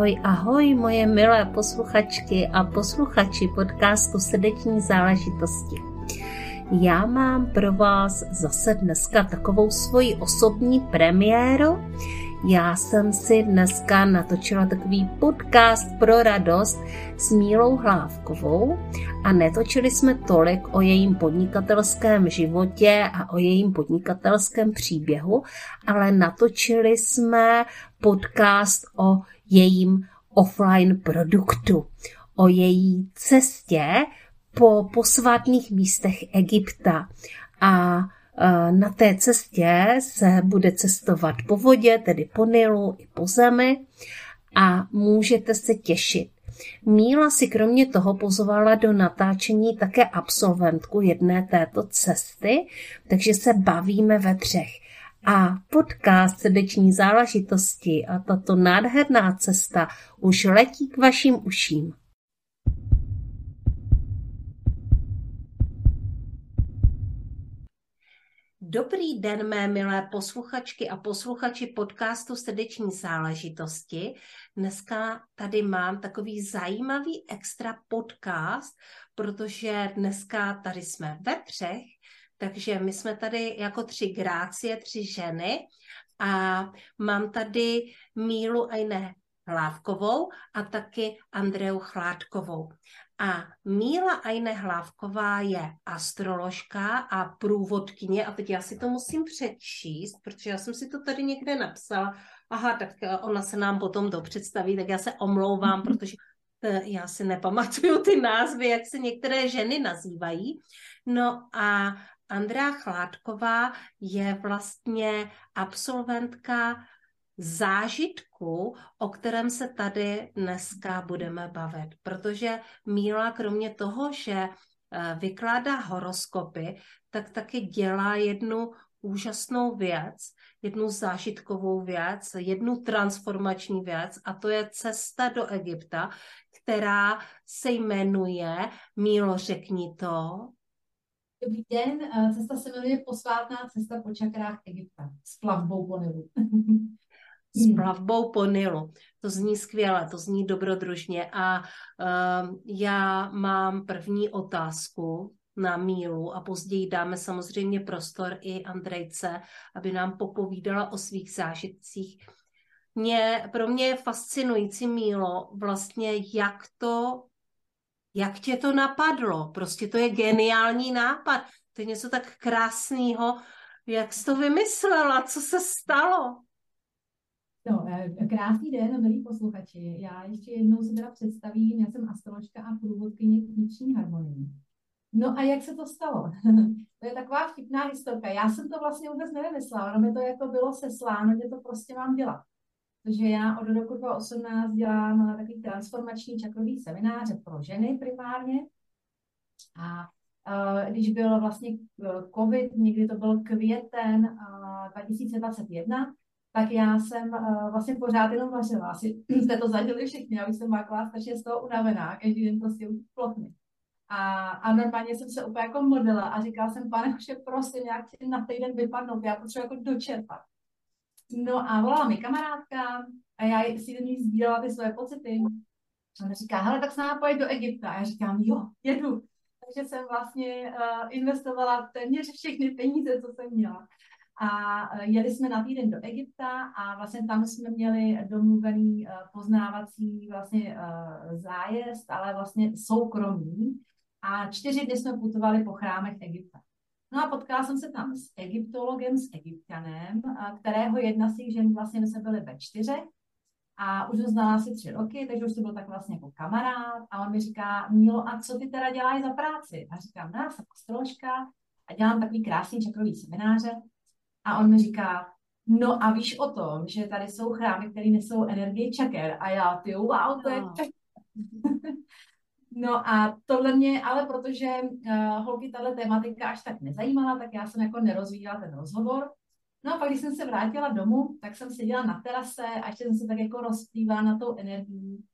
Ahoj, ahoj, moje milé posluchačky a posluchači podcastu Srdeční záležitosti. Já mám pro vás zase dneska takovou svoji osobní premiéru. Já jsem si dneska natočila takový podcast pro radost s Mílou Hlávkovou a netočili jsme tolik o jejím podnikatelském životě a o jejím podnikatelském příběhu, ale natočili jsme podcast o jejím offline produktu, o její cestě po posvátných místech Egypta. A e, na té cestě se bude cestovat po vodě, tedy po Nilu i po zemi a můžete se těšit. Míla si kromě toho pozvala do natáčení také absolventku jedné této cesty, takže se bavíme ve třech. A podcast srdeční záležitosti a tato nádherná cesta už letí k vašim uším. Dobrý den, mé milé posluchačky a posluchači podcastu Srdeční záležitosti. Dneska tady mám takový zajímavý extra podcast, protože dneska tady jsme ve třech takže my jsme tady jako tři grácie, tři ženy a mám tady Mílu Ajne Hlávkovou a taky Andreu Chládkovou. A Míla Ajne Hlávková je astroložka a průvodkyně a teď já si to musím přečíst, protože já jsem si to tady někde napsala. Aha, tak ona se nám potom to představí, tak já se omlouvám, protože eh, já si nepamatuju ty názvy, jak se některé ženy nazývají. No a Andrea Chládková je vlastně absolventka zážitku, o kterém se tady dneska budeme bavit. Protože Míla, kromě toho, že eh, vykládá horoskopy, tak taky dělá jednu úžasnou věc, jednu zážitkovou věc, jednu transformační věc a to je cesta do Egypta, která se jmenuje, Mílo, řekni to. Dobrý den, cesta se jmenuje Posvátná cesta po čakrách Egypta s plavbou po Nilu. s plavbou po Nilu. To zní skvěle, to zní dobrodružně. A uh, já mám první otázku na Mílu a později dáme samozřejmě prostor i Andrejce, aby nám popovídala o svých zážitcích. Mě, pro mě je fascinující, Mílo, vlastně jak to jak tě to napadlo? Prostě to je geniální nápad. To je něco tak krásného. Jak jsi to vymyslela? Co se stalo? No, eh, krásný den, milí posluchači. Já ještě jednou se teda představím. Já jsem astroložka a průvodkyně vnitřní harmonie. No a jak se to stalo? to je taková vtipná historka. Já jsem to vlastně vůbec nevymyslela, ono mi to jako bylo sesláno, že to prostě mám dělat. Takže já od roku 2018 dělám takový transformační čakrový semináře pro ženy primárně. A uh, když byl vlastně e, COVID, někdy to byl květen uh, 2021, tak já jsem vlastně pořád jenom vařila. Asi jste to zažili všichni, já už jsem byla strašně z toho unavená, každý den prostě už plotny. A, a normálně jsem se úplně jako modlila a říkala jsem, pane že prosím, jak na týden vypadnout, já potřebuji jako dočerpat. No a volala mi kamarádka a já si do ní sdílela ty své pocity. A ona říká, hele, tak se nám pojď do Egypta. A já říkám, jo, jedu. Takže jsem vlastně uh, investovala téměř všechny peníze, co jsem měla. A uh, jeli jsme na týden do Egypta a vlastně tam jsme měli domluvený uh, poznávací vlastně zájezd, ale vlastně soukromý. A čtyři dny jsme putovali po chrámech Egypta. No a potkala jsem se tam s egyptologem, s egyptianem, kterého jedna z těch žen vlastně my jsme byli ve čtyřech a už ho znala asi tři roky, takže už to byl tak vlastně jako kamarád a on mi říká, Mílo, a co ty teda děláš za práci? A říkám, no, já jsem astroložka a dělám takový krásný čakrový semináře a on mi říká, no a víš o tom, že tady jsou chrámy, které nesou energii čaker a já, ty wow, to je no. No a tohle mě, ale protože uh, holky tahle tématika až tak nezajímala, tak já jsem jako nerozvíjela ten rozhovor. No a pak, když jsem se vrátila domů, tak jsem seděla na terase a ještě jsem se tak jako rozplývala na tou energií.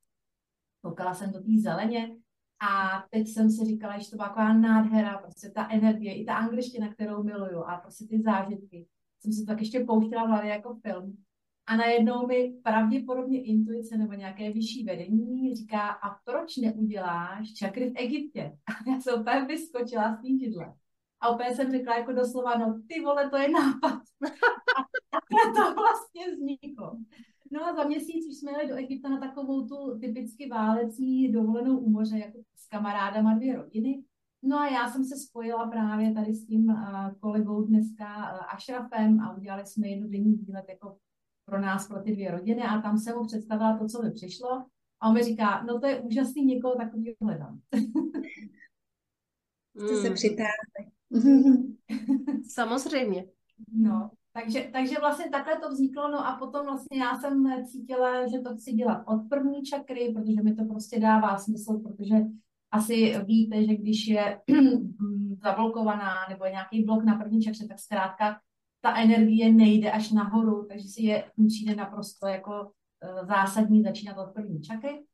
Koukala jsem do té zeleně a teď jsem si říkala, že to byla taková nádhera, prostě ta energie, i ta angličtina, kterou miluju a prostě ty zážitky. Jsem to tak ještě pouštěla v hlavě jako film. A najednou mi pravděpodobně intuice nebo nějaké vyšší vedení říká, a proč neuděláš čakry v Egyptě? A já jsem úplně vyskočila z židle. A úplně jsem řekla jako doslova, no ty vole, to je nápad. A, to vlastně vzniklo. No a za měsíc už jsme jeli do Egypta na takovou tu typicky válecí dovolenou u moře, jako s kamarádama dvě rodiny. No a já jsem se spojila právě tady s tím uh, kolegou dneska uh, Ashrafem a udělali jsme jednodenní výlet jako pro nás, pro ty dvě rodiny a tam jsem mu představila to, co mi přišlo a on mi říká, no to je úžasný, někoho takového hledám. Chce se hmm. přitáhnout. Samozřejmě. No, takže, takže vlastně takhle to vzniklo, no a potom vlastně já jsem cítila, že to chci dělat od první čakry, protože mi to prostě dává smysl, protože asi víte, že když je zablokovaná nebo je nějaký blok na první čakře, tak zkrátka ta energie nejde až nahoru, takže si je přijde naprosto jako e, zásadní začínat od první čakry.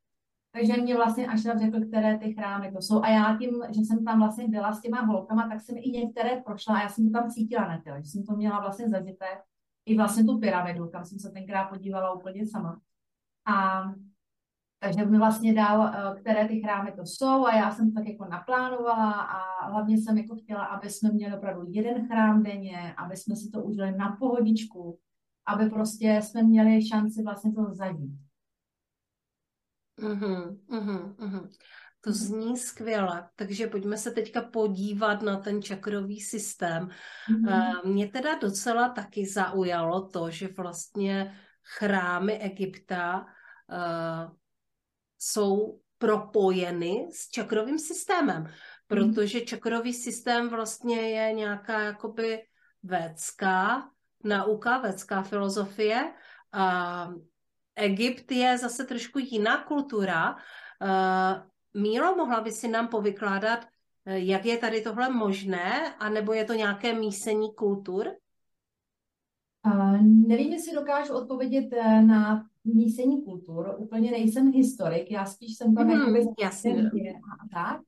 Takže mě vlastně až řekl, které ty chrámy to jsou. A já tím, že jsem tam vlastně byla s těma holkama, tak jsem i některé prošla a já jsem tam cítila na těle, že jsem to měla vlastně zažité. I vlastně tu pyramidu, kam jsem se tenkrát podívala úplně sama. A takže mi vlastně dal, eh, které ty chrámy to jsou a já jsem to tak jako naplánovala a hlavně jsem jako chtěla, aby jsme měli opravdu jeden chrám denně, aby jsme si to užili na pohodičku, aby prostě jsme měli šanci vlastně to zažít. Uhum, uhum, uhum. To zní skvěle, takže pojďme se teďka podívat na ten čakrový systém. Mm-hmm. Mě teda docela taky zaujalo to, že vlastně chrámy Egypta uh, jsou propojeny s čakrovým systémem, mhm. protože čakrový systém vlastně je nějaká jakoby védská nauka, védská filozofie. A Egypt je zase trošku jiná kultura. Mílo, mohla by si nám povykládat, jak je tady tohle možné, anebo je to nějaké mísení kultur? Uh, nevím, jestli dokážu odpovědět eh, na mísení kultur. Úplně nejsem historik, já spíš jsem tam mm, jasně. a tak.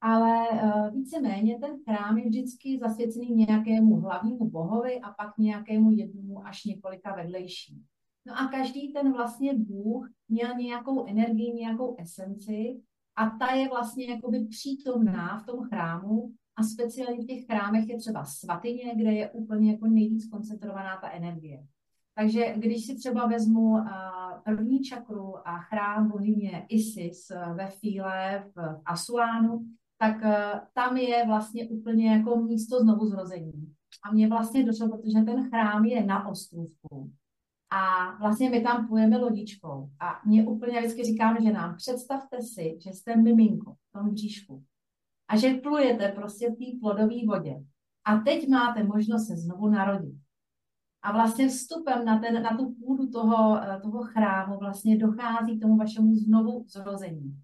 Ale uh, víceméně ten chrám je vždycky zasvěcený nějakému hlavnímu bohovi a pak nějakému jednomu až několika vedlejším. No a každý ten vlastně bůh měl nějakou energii, nějakou esenci a ta je vlastně jakoby přítomná v tom chrámu a speciálně v těch chrámech je třeba svatyně, kde je úplně jako nejvíc koncentrovaná ta energie. Takže když si třeba vezmu první čakru a chrám bohyně Isis ve Fíle v Asuánu, tak tam je vlastně úplně jako místo znovu zrození. A mě vlastně došlo, protože ten chrám je na ostrovku. A vlastně my tam půjdeme lodičkou. A mě úplně vždycky říkám, že nám představte si, že jste miminko v tom bříšku a že plujete prostě v té plodové vodě. A teď máte možnost se znovu narodit. A vlastně vstupem na, ten, na tu půdu toho, eh, toho chrámu vlastně dochází k tomu vašemu znovu zrození.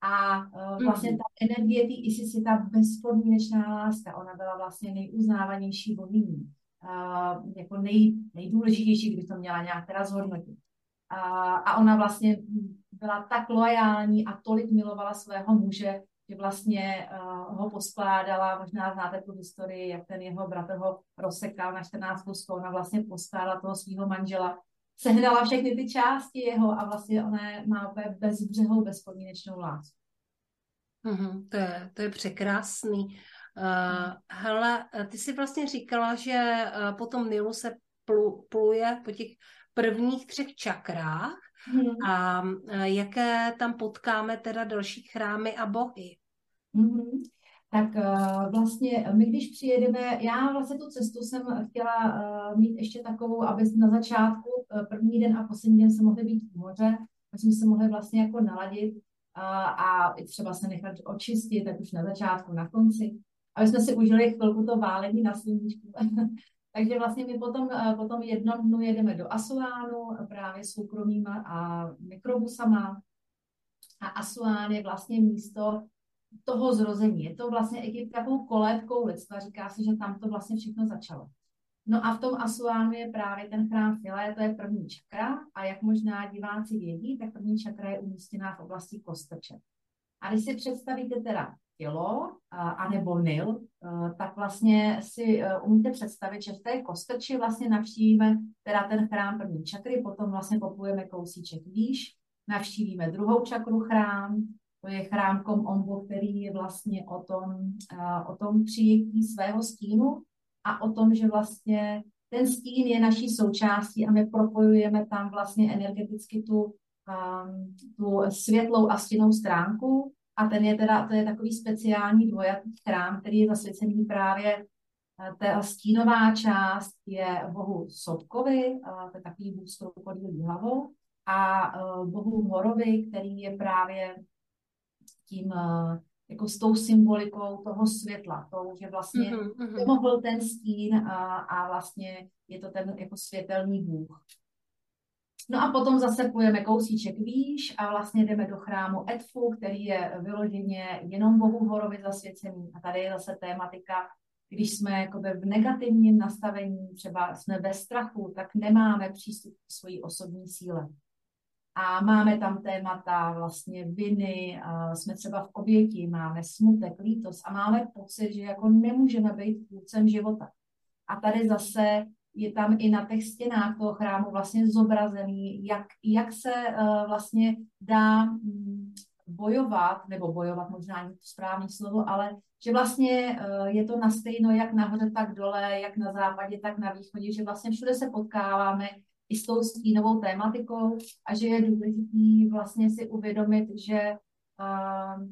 A uh, vlastně ta energie té Isis je ta bezpodmínečná láska. Ona byla vlastně nejuznávanější bohyní. Uh, jako nej, nejdůležitější, když to měla nějak teda zhodnotit. Uh, a ona vlastně byla tak loajální a tolik milovala svého muže, že vlastně uh, ho poskládala, možná znáte tu historii, jak ten jeho bratr ho rozsekal na 14 kusků, ona vlastně poskládala toho svého manžela, sehnala všechny ty části jeho a vlastně ona má úplně bezbřehou, bezpodmínečnou lásku. Mm-hmm, to, je, to je překrásný. Uh, hele, ty jsi vlastně říkala, že uh, po tom Nilu se plu, pluje po těch prvních třech čakrách hmm. a jaké tam potkáme teda další chrámy a bohy. Mm-hmm. Tak uh, vlastně my, když přijedeme, já vlastně tu cestu jsem chtěla uh, mít ještě takovou, aby na začátku, uh, první den a poslední den se mohli být v moře, aby jsme se mohli vlastně jako naladit a třeba se nechat očistit, tak už na začátku, na konci, aby jsme si užili chvilku to válení na sluníčku. Takže vlastně my potom, potom jednom dnu jedeme do Asuánu právě soukromýma a mikrobusama. A Asuán je vlastně místo, toho zrození. Je to vlastně Egypt takovou kolébkou lidstva, říká se, že tam to vlastně všechno začalo. No a v tom Asuánu je právě ten chrám Filé, to je první čakra a jak možná diváci vědí, tak první čakra je umístěná v oblasti kostrče. A když si představíte teda tělo anebo Nil, tak vlastně si umíte představit, že v té kostrči vlastně navštívíme teda ten chrám první čakry, potom vlastně popujeme kousíček výš, navštívíme druhou čakru chrám, to je chrám Kom Ombo, který je vlastně o tom, o tom přijetí svého stínu a o tom, že vlastně ten stín je naší součástí a my propojujeme tam vlastně energeticky tu, um, tu světlou a stěnou stránku. A ten je teda, to je takový speciální dvojatý chrám, který je zasvěcený právě ta stínová část je bohu Sobkovi, to je takový bůh s hlavou, a bohu Horovi, který je právě tím jako s tou symbolikou toho světla, tou, že vlastně mm-hmm. mohl ten stín a, a vlastně je to ten jako světelný bůh. No a potom zase půjdeme kousíček výš a vlastně jdeme do chrámu Edfu, který je vyloženě jenom Bohu horovi zasvěcený. A tady je zase tématika, když jsme jakoby v negativním nastavení, třeba jsme ve strachu, tak nemáme přístup k svojí osobní síle. A máme tam témata vlastně viny, a jsme třeba v oběti, máme smutek, lítost a máme pocit, že jako nemůžeme být tvůrcem života. A tady zase je tam i na těch stěnách toho chrámu vlastně zobrazený, jak, jak se uh, vlastně dá um, bojovat, nebo bojovat možná není to správné slovo, ale že vlastně uh, je to na stejno jak nahoře, tak dole, jak na západě, tak na východě, že vlastně všude se potkáváme i s tou stínovou tématikou a že je důležité vlastně si uvědomit, že uh,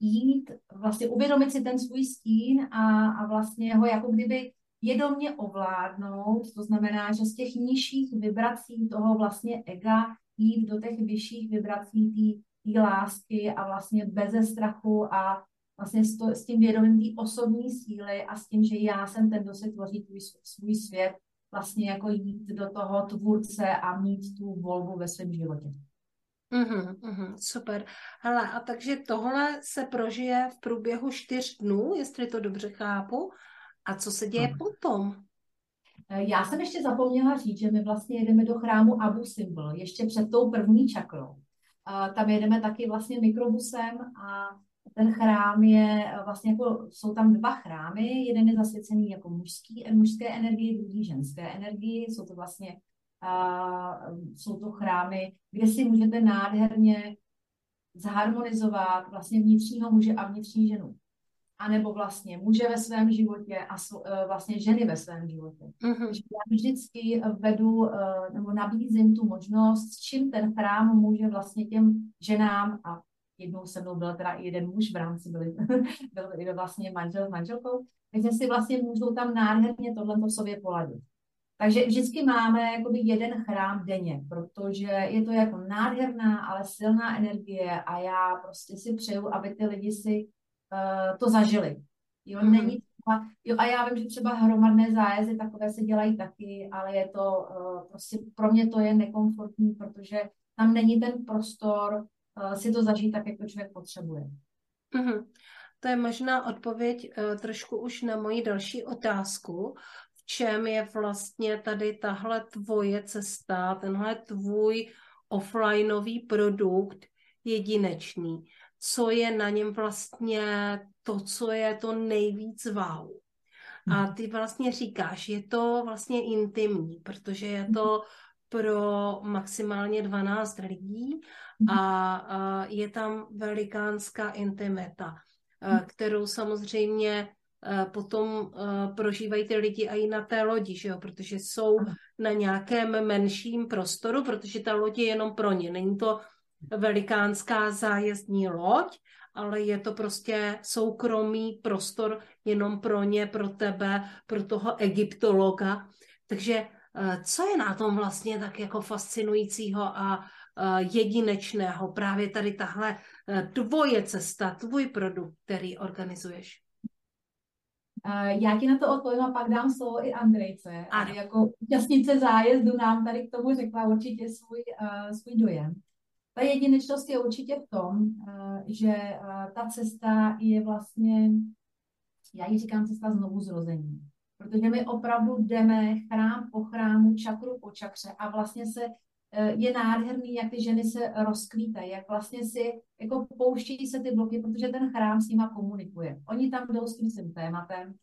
jít, vlastně uvědomit si ten svůj stín a, a vlastně ho jako kdyby vědomě ovládnout, to znamená, že z těch nižších vibrací toho vlastně ega jít do těch vyšších vibrací té lásky a vlastně beze strachu a vlastně s, to, s tím vědomím té osobní síly a s tím, že já jsem ten, kdo se tvoří tvůj, svůj svět, vlastně jako jít do toho tvůrce a mít tu volbu ve svém životě. Uhum, uhum, super. Hele, a takže tohle se prožije v průběhu čtyř dnů, jestli to dobře chápu. A co se děje hmm. potom? Eh, já jsem ještě zapomněla říct, že my vlastně jedeme do chrámu Abu Simbel, ještě před tou první čakrou. Eh, tam jedeme taky vlastně mikrobusem a ten chrám je eh, vlastně jako, jsou tam dva chrámy, jeden je zasvěcený jako mužský, mužské energie, druhý ženské energie, jsou to vlastně uh, jsou to chrámy, kde si můžete nádherně zharmonizovat vlastně vnitřního muže a vnitřní ženu anebo vlastně muže ve svém životě a uh, vlastně ženy ve svém životě. Mm-hmm. já vždycky vedu uh, nebo nabízím tu možnost, s čím ten chrám může vlastně těm ženám a jednou se mnou byl teda i jeden muž v rámci, byli, byl i vlastně manžel s manželkou, takže si vlastně můžou tam nádherně tohle v sobě poladit. Takže vždycky máme jakoby jeden chrám denně, protože je to jako nádherná, ale silná energie a já prostě si přeju, aby ty lidi si uh, to zažili. Jo, mm-hmm. není třeba, jo, a já vím, že třeba hromadné zájezdy takové se dělají taky, ale je to uh, prostě pro mě to je nekomfortní, protože tam není ten prostor si to zažít tak, jak to člověk potřebuje. Mm-hmm. To je možná odpověď uh, trošku už na moji další otázku. V čem je vlastně tady tahle tvoje cesta, tenhle tvůj offlineový produkt jedinečný? co je na něm vlastně to, co je to nejvíc wow. A hmm. ty vlastně říkáš, je to vlastně intimní, protože je to pro maximálně 12 lidí hmm. a, je tam velikánská intimita, hmm. kterou samozřejmě potom prožívají ty lidi i na té lodi, že jo? protože jsou na nějakém menším prostoru, protože ta loď je jenom pro ně. Není to velikánská zájezdní loď, ale je to prostě soukromý prostor jenom pro ně, pro tebe, pro toho egyptologa. Takže co je na tom vlastně tak jako fascinujícího a jedinečného? Právě tady tahle eh, tvoje cesta, tvůj produkt, který organizuješ. Já ti na to odpovím a pak dám slovo i Andrejce. A jako účastnice zájezdu nám tady k tomu řekla určitě svůj, uh, svůj dojem. Ta jedinečnost je určitě v tom, že ta cesta je vlastně, já ji říkám cesta znovu zrození. Protože my opravdu jdeme chrám po chrámu, čakru po čakře a vlastně se eh, je nádherný, jak ty ženy se rozkvítají, jak vlastně si jako pouštějí se ty bloky, protože ten chrám s nima komunikuje. Oni tam jdou s tím svým tématem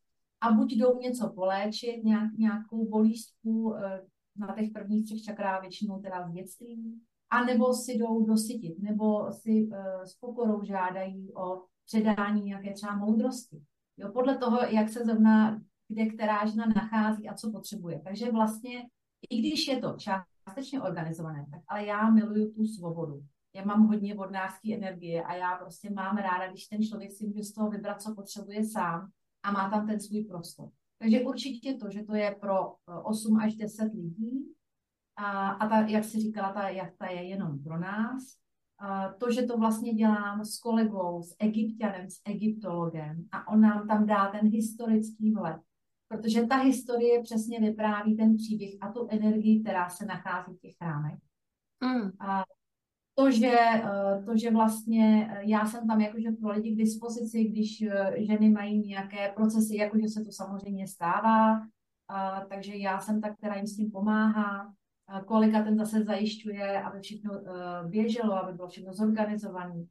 a buď jdou něco poléčit, nějak, nějakou bolístku eh, na těch prvních třech čakrách, většinou teda z dětství, a nebo si jdou dosytit, nebo si s pokorou žádají o předání nějaké třeba moudrosti. Jo, podle toho, jak se zrovna kde která žena nachází a co potřebuje. Takže vlastně, i když je to částečně organizované, tak ale já miluju tu svobodu. Já mám hodně vodnářské energie a já prostě mám ráda, když ten člověk si může z toho vybrat, co potřebuje sám a má tam ten svůj prostor. Takže určitě to, že to je pro 8 až 10 lidí a, a ta, jak si říkala, ta jachta je jenom pro nás, to, že to vlastně dělám s kolegou, s egyptianem, s egyptologem a on nám tam dá ten historický vhled, protože ta historie přesně vypráví ten příběh a tu energii, která se nachází v těch chrámech. Mm. A to, že, eh, to, že vlastně eh, já jsem tam jakože pro lidi k dispozici, když eh, ženy mají nějaké procesy, jakože se to samozřejmě stává, takže já jsem ta, která jim s tím pomáhá kolega ten zase zajišťuje, aby všechno běželo, aby bylo všechno zorganizované,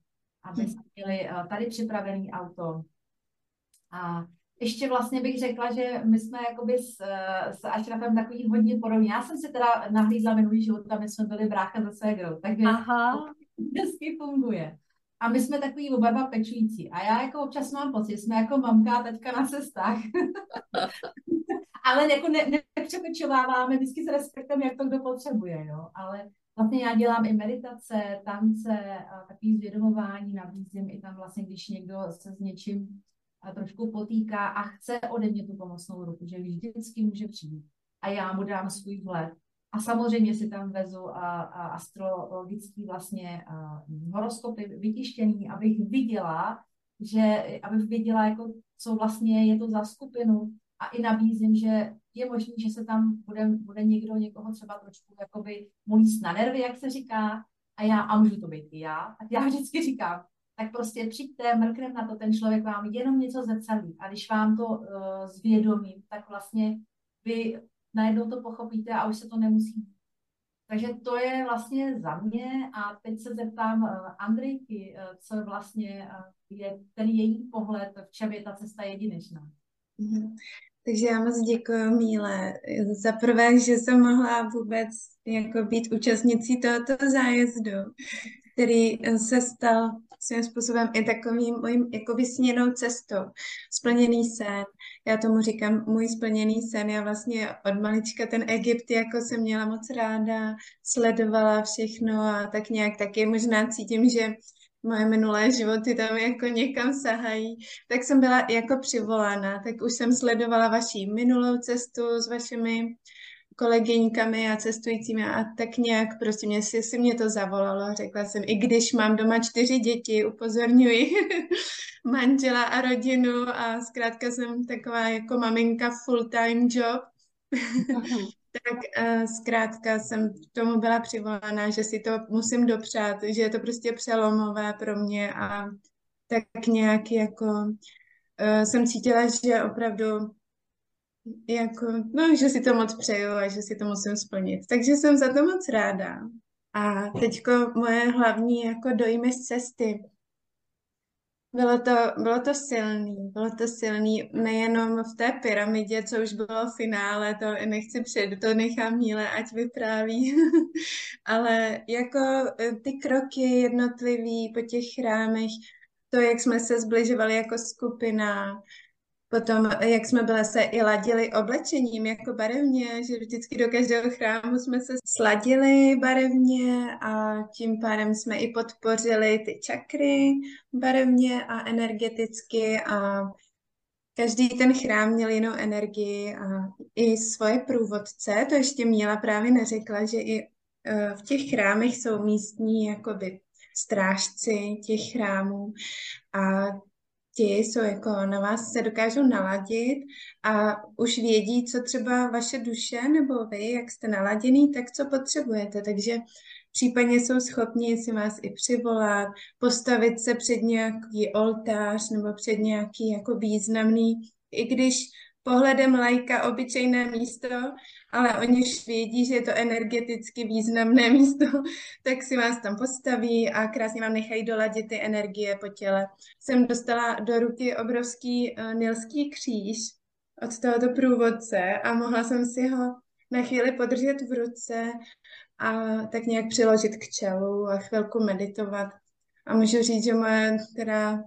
aby jsme měli uh, tady připravený auto. A ještě vlastně bych řekla, že my jsme jakoby s, uh, s Ašrafem takový hodně podobní. Já jsem si teda nahlídla minulý život, tam jsme byli brácha za ségrou, takže Aha. to hezky funguje. A my jsme takový oba pečující. A já jako občas mám pocit, jsme jako mamka a teďka na cestách. ale jako ne, nepřepečováváme vždycky s respektem, jak to kdo potřebuje, jo. Ale vlastně já dělám i meditace, tance, a takový zvědomování, nabízím i tam vlastně, když někdo se s něčím trošku potýká a chce ode mě tu pomocnou ruku, že vždycky může přijít. A já mu dám svůj vhled. A samozřejmě si tam vezu a, a astrologický vlastně a horoskopy vytištěný, abych viděla, že, abych viděla, jako, co vlastně je to za skupinu, a i nabízím, že je možné, že se tam bude, bude někdo někoho třeba trošku jakoby molíst na nervy, jak se říká, a já, a můžu to být i já, tak já vždycky říkám, tak prostě přijďte, mrknem na to, ten člověk vám jenom něco zrcadlí. A když vám to uh, zvědomím, tak vlastně vy najednou to pochopíte a už se to nemusí. Takže to je vlastně za mě a teď se zeptám uh, Andrejky, uh, co vlastně uh, je ten její pohled, v čem je ta cesta jedinečná. Mm-hmm. Takže já moc děkuji, Míle, za prvé, že jsem mohla vůbec jako být účastnicí tohoto zájezdu, který se stal svým způsobem i takovým mojím jako vysněnou cestou. Splněný sen. Já tomu říkám můj splněný sen. Já vlastně od malička ten Egypt jako jsem měla moc ráda, sledovala všechno a tak nějak taky možná cítím, že moje minulé životy tam jako někam sahají, tak jsem byla jako přivolána, tak už jsem sledovala vaši minulou cestu s vašimi kolegyňkami a cestujícími a tak nějak prostě mě si, si mě to zavolalo. Řekla jsem, i když mám doma čtyři děti, upozorňuji manžela a rodinu a zkrátka jsem taková jako maminka full-time job. tak uh, zkrátka jsem k tomu byla přivolána, že si to musím dopřát, že je to prostě přelomové pro mě a tak nějak jako uh, jsem cítila, že opravdu jako, no, že si to moc přeju a že si to musím splnit. Takže jsem za to moc ráda. A teďko moje hlavní jako dojmy z cesty. Bylo to, bylo to silný, bylo to silný nejenom v té pyramidě, co už bylo v finále, to nechci před, to nechám Míle, ať vypráví, ale jako e, ty kroky jednotlivý po těch chrámech, to, jak jsme se zbližovali jako skupina, Potom, jak jsme byli se i ladili oblečením jako barevně, že vždycky do každého chrámu jsme se sladili barevně a tím pádem jsme i podpořili ty čakry barevně a energeticky a každý ten chrám měl jinou energii a i svoje průvodce, to ještě Míla právě neřekla, že i e, v těch chrámech jsou místní jakoby strážci těch chrámů a ti jsou jako na vás se dokážou naladit a už vědí, co třeba vaše duše nebo vy, jak jste naladěný, tak co potřebujete. Takže případně jsou schopni si vás i přivolat, postavit se před nějaký oltář nebo před nějaký jako významný, i když pohledem lajka obyčejné místo, ale oni už vědí, že je to energeticky významné místo, tak si vás tam postaví a krásně vám nechají doladit ty energie po těle. Jsem dostala do ruky obrovský uh, nilský kříž od tohoto průvodce a mohla jsem si ho na chvíli podržet v ruce a tak nějak přiložit k čelu a chvilku meditovat. A můžu říct, že moje teda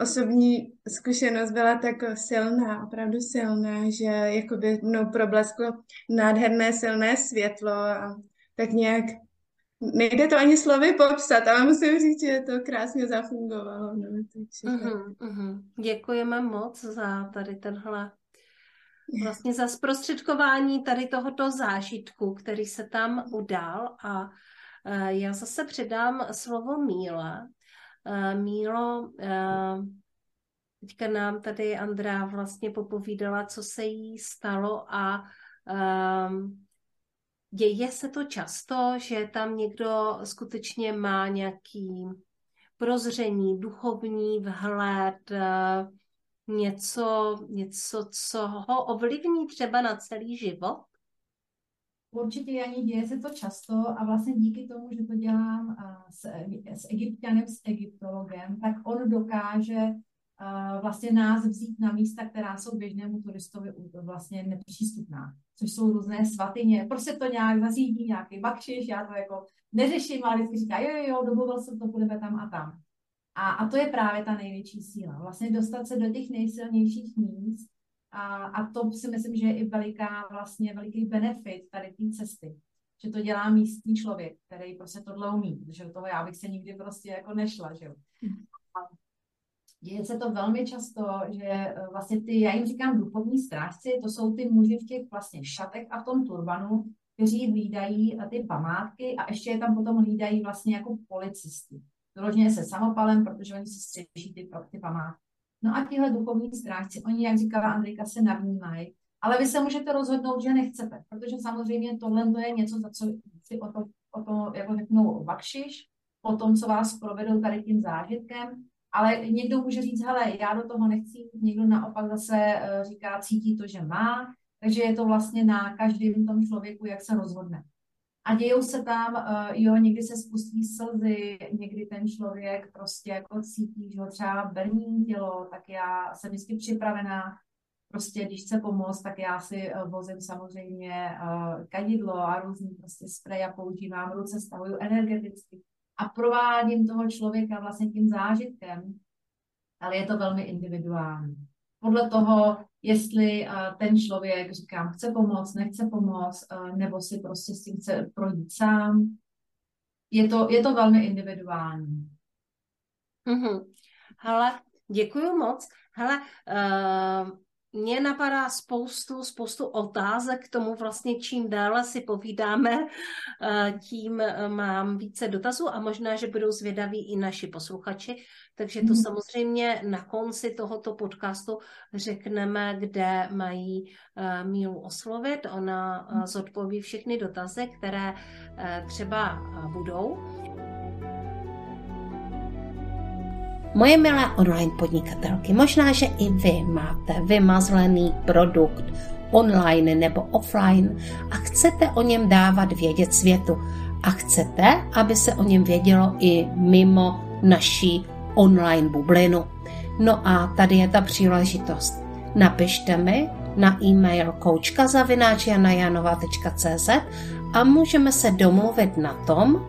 osobní zkušenost byla tak silná, opravdu silná, že jakoby mnou problesklo nádherné silné světlo a tak nějak nejde to ani slovy popsat, ale musím říct, že to krásně zafungovalo. No, takže uh-huh, uh-huh. Děkujeme moc za tady tenhle vlastně za zprostředkování tady tohoto zážitku, který se tam udál a uh, já zase předám slovo Míle. Uh, Mílo, uh, teďka nám tady Andrá vlastně popovídala, co se jí stalo a um, děje se to často, že tam někdo skutečně má nějaký prozření, duchovní vhled, něco, něco, co ho ovlivní třeba na celý život? Určitě, ani děje se to často a vlastně díky tomu, že to dělám s, s egyptianem, s egyptologem, tak on dokáže vlastně nás vzít na místa, která jsou běžnému turistovi vlastně nepřístupná, což jsou různé svatyně. Prostě to nějak zařídí nějaký bakšiš, já to jako neřeším, ale vždycky říká, jo, jo, jo, domluvil jsem to, budeme tam a tam. A, a to je právě ta největší síla. Vlastně dostat se do těch nejsilnějších míst a, a to si myslím, že je i veliká, vlastně veliký benefit tady té cesty. Že to dělá místní člověk, který prostě tohle umí. Že toho já bych se nikdy prostě jako nešla, že jo. A děje se to velmi často, že e, vlastně ty, já jim říkám duchovní strážci, to jsou ty muži v těch vlastně šatek a v tom turbanu, kteří hlídají ty památky a ještě je tam potom hlídají vlastně jako policisti vyloženě se samopalem, protože oni si střeží ty, ty památky. No a tihle duchovní strážci, oni, jak říkala Andrejka, se navnímají, ale vy se můžete rozhodnout, že nechcete, protože samozřejmě tohle to je něco, za co si o to, o to jako řeknou bakšiš, po tom, co vás provedou tady tím zážitkem, ale někdo může říct, hele, já do toho nechci, někdo naopak zase eh, říká, cítí to, že má, takže je to vlastně na každém tom člověku, jak se rozhodne. A dějou se tam, uh, jo, někdy se spustí slzy, někdy ten člověk prostě jako cítí, že ho třeba brní tělo, tak já jsem vždycky připravená, prostě když chce pomoct, tak já si uh, vozím samozřejmě uh, kadidlo a různý prostě a používám, ruce stavuju energeticky a provádím toho člověka vlastně tím zážitkem, ale je to velmi individuální. Podle toho, jestli uh, ten člověk, říkám, chce pomoct, nechce pomoct, uh, nebo si prostě s tím chce projít sám. Je to, je to velmi individuální. Mm-hmm. Hele, děkuji moc. Hele, uh, mě napadá spoustu, spoustu otázek k tomu vlastně, čím dále si povídáme, eh, tím eh, mám více dotazů a možná, že budou zvědaví i naši posluchači, takže to mm. samozřejmě na konci tohoto podcastu řekneme, kde mají eh, Mílu oslovit. Ona mhm. zodpoví všechny dotazy, které třeba budou. Moje milé online podnikatelky, možná, že i vy máte vymazlený produkt online nebo offline a chcete o něm dávat vědět světu. A chcete, aby se o něm vědělo i mimo naší online bublinu. No a tady je ta příležitost. Napište mi na e-mail koučkazavináčjanajanova.cz a můžeme se domluvit na tom,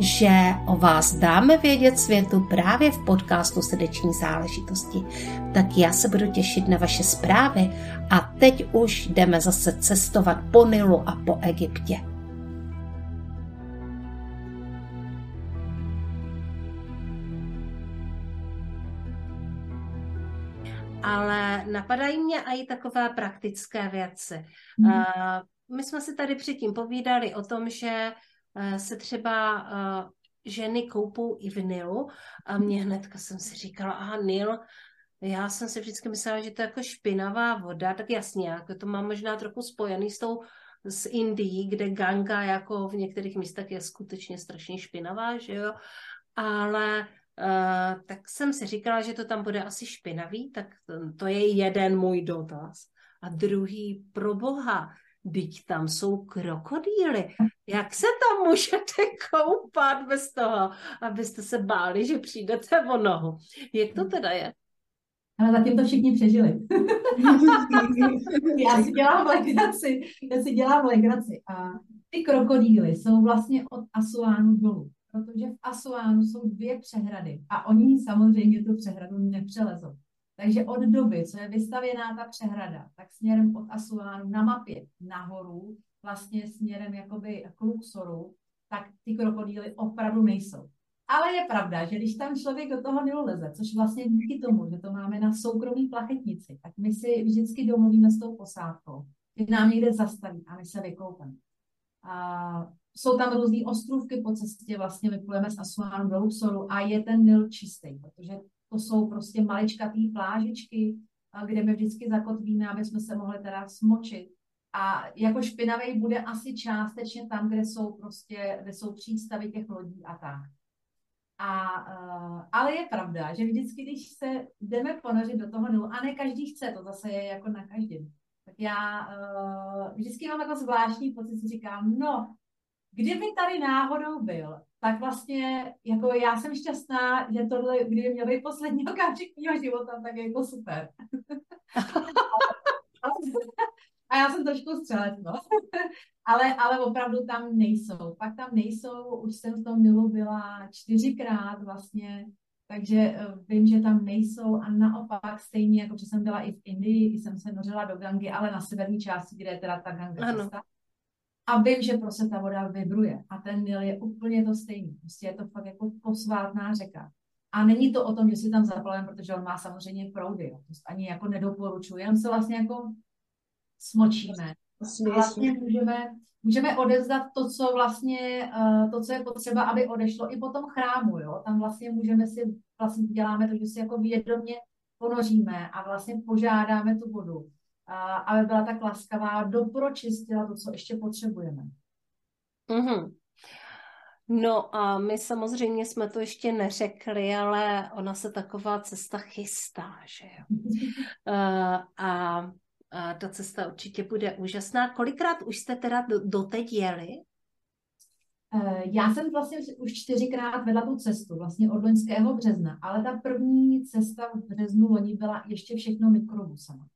že o vás dáme vědět světu právě v podcastu Srdeční záležitosti. Tak já se budu těšit na vaše zprávy a teď už jdeme zase cestovat po Nilu a po Egyptě. Ale napadají mě i takové praktické věci. Hmm. My jsme si tady předtím povídali o tom, že Eh, se třeba eh, ženy koupou i v Nilu a mě hnedka jsem si říkala, aha, Nil, já jsem si vždycky myslela, že to je jako špinavá voda, tak jasně, jako to mám možná trochu spojený s tou z Indií, kde Ganga jako v některých místech je skutečně strašně špinavá, že jo, ale uh, tak jsem si říkala, že to tam bude asi špinavý, tak to, to je jeden můj dotaz. A druhý, pro boha, Teď tam jsou krokodýly. Jak se tam můžete koupat bez toho, abyste se báli, že přijdete o nohu? Jak to teda je? Ale zatím to všichni přežili. já si dělám legraci. Já si dělám legraci. A ty krokodýly jsou vlastně od Asuánu dolů. Protože v Asuánu jsou dvě přehrady. A oni samozřejmě tu přehradu nepřelezou. Takže od doby, co je vystavěná ta přehrada, tak směrem od Asuánu na mapě nahoru, vlastně směrem jakoby k Luxoru, tak ty krokodýly opravdu nejsou. Ale je pravda, že když tam člověk do toho Nilu leze, což vlastně díky tomu, že to máme na soukromí plachetnici, tak my si vždycky domluvíme s tou posádkou, že nám někde zastaví a my se vykoupeme. A jsou tam různé ostrůvky po cestě, vlastně vyplujeme z Asuánu do Luxoru a je ten Nil čistý, protože to jsou prostě maličkatý plážičky, kde my vždycky zakotvíme, aby jsme se mohli teda smočit. A jako špinavý bude asi částečně tam, kde jsou prostě, kde jsou přístavy těch lodí a tak. A, uh, ale je pravda, že vždycky, když se jdeme ponořit do toho Nilu, a ne každý chce, to zase je jako na každém, tak já uh, vždycky mám jako zvláštní pocit, si říkám, no, kdyby tady náhodou byl, tak vlastně jako já jsem šťastná, že tohle, kdyby měl být poslední okamžik mého života, tak je jako super. A já jsem trošku střelec, no. ale, ale opravdu tam nejsou. Pak tam nejsou, už jsem v tom milu byla čtyřikrát vlastně, takže eh, vím, že tam nejsou a naopak stejně, jako že jsem byla i v Indii, jsem se nořila do Gangy, ale na severní části, kde je teda ta Ganga ano. cesta. A vím, že prostě ta voda vibruje a ten Nil je úplně to stejný. Prostě je to fakt jako posvátná řeka. A není to o tom, že si tam zaplavím, protože on má samozřejmě proudy. Jo. To ani jako nedoporučuji, jenom se vlastně jako smočíme. Vlastně můžeme, můžeme odezdat to, co vlastně, uh, to, co je potřeba, aby odešlo i po tom chrámu, jo. Tam vlastně můžeme si, vlastně děláme to, že si jako vědomě ponoříme a vlastně požádáme tu vodu, aby byla tak laskavá, dopročistila to, co ještě potřebujeme. Mm-hmm. No a my samozřejmě jsme to ještě neřekli, ale ona se taková cesta chystá, že jo. Uh, a a ta cesta určitě bude úžasná. Kolikrát už jste teda doteď jeli? Eh, já jsem vlastně už čtyřikrát vedla tu cestu, vlastně od loňského března, ale ta první cesta v březnu loni byla ještě všechno mikrobusama.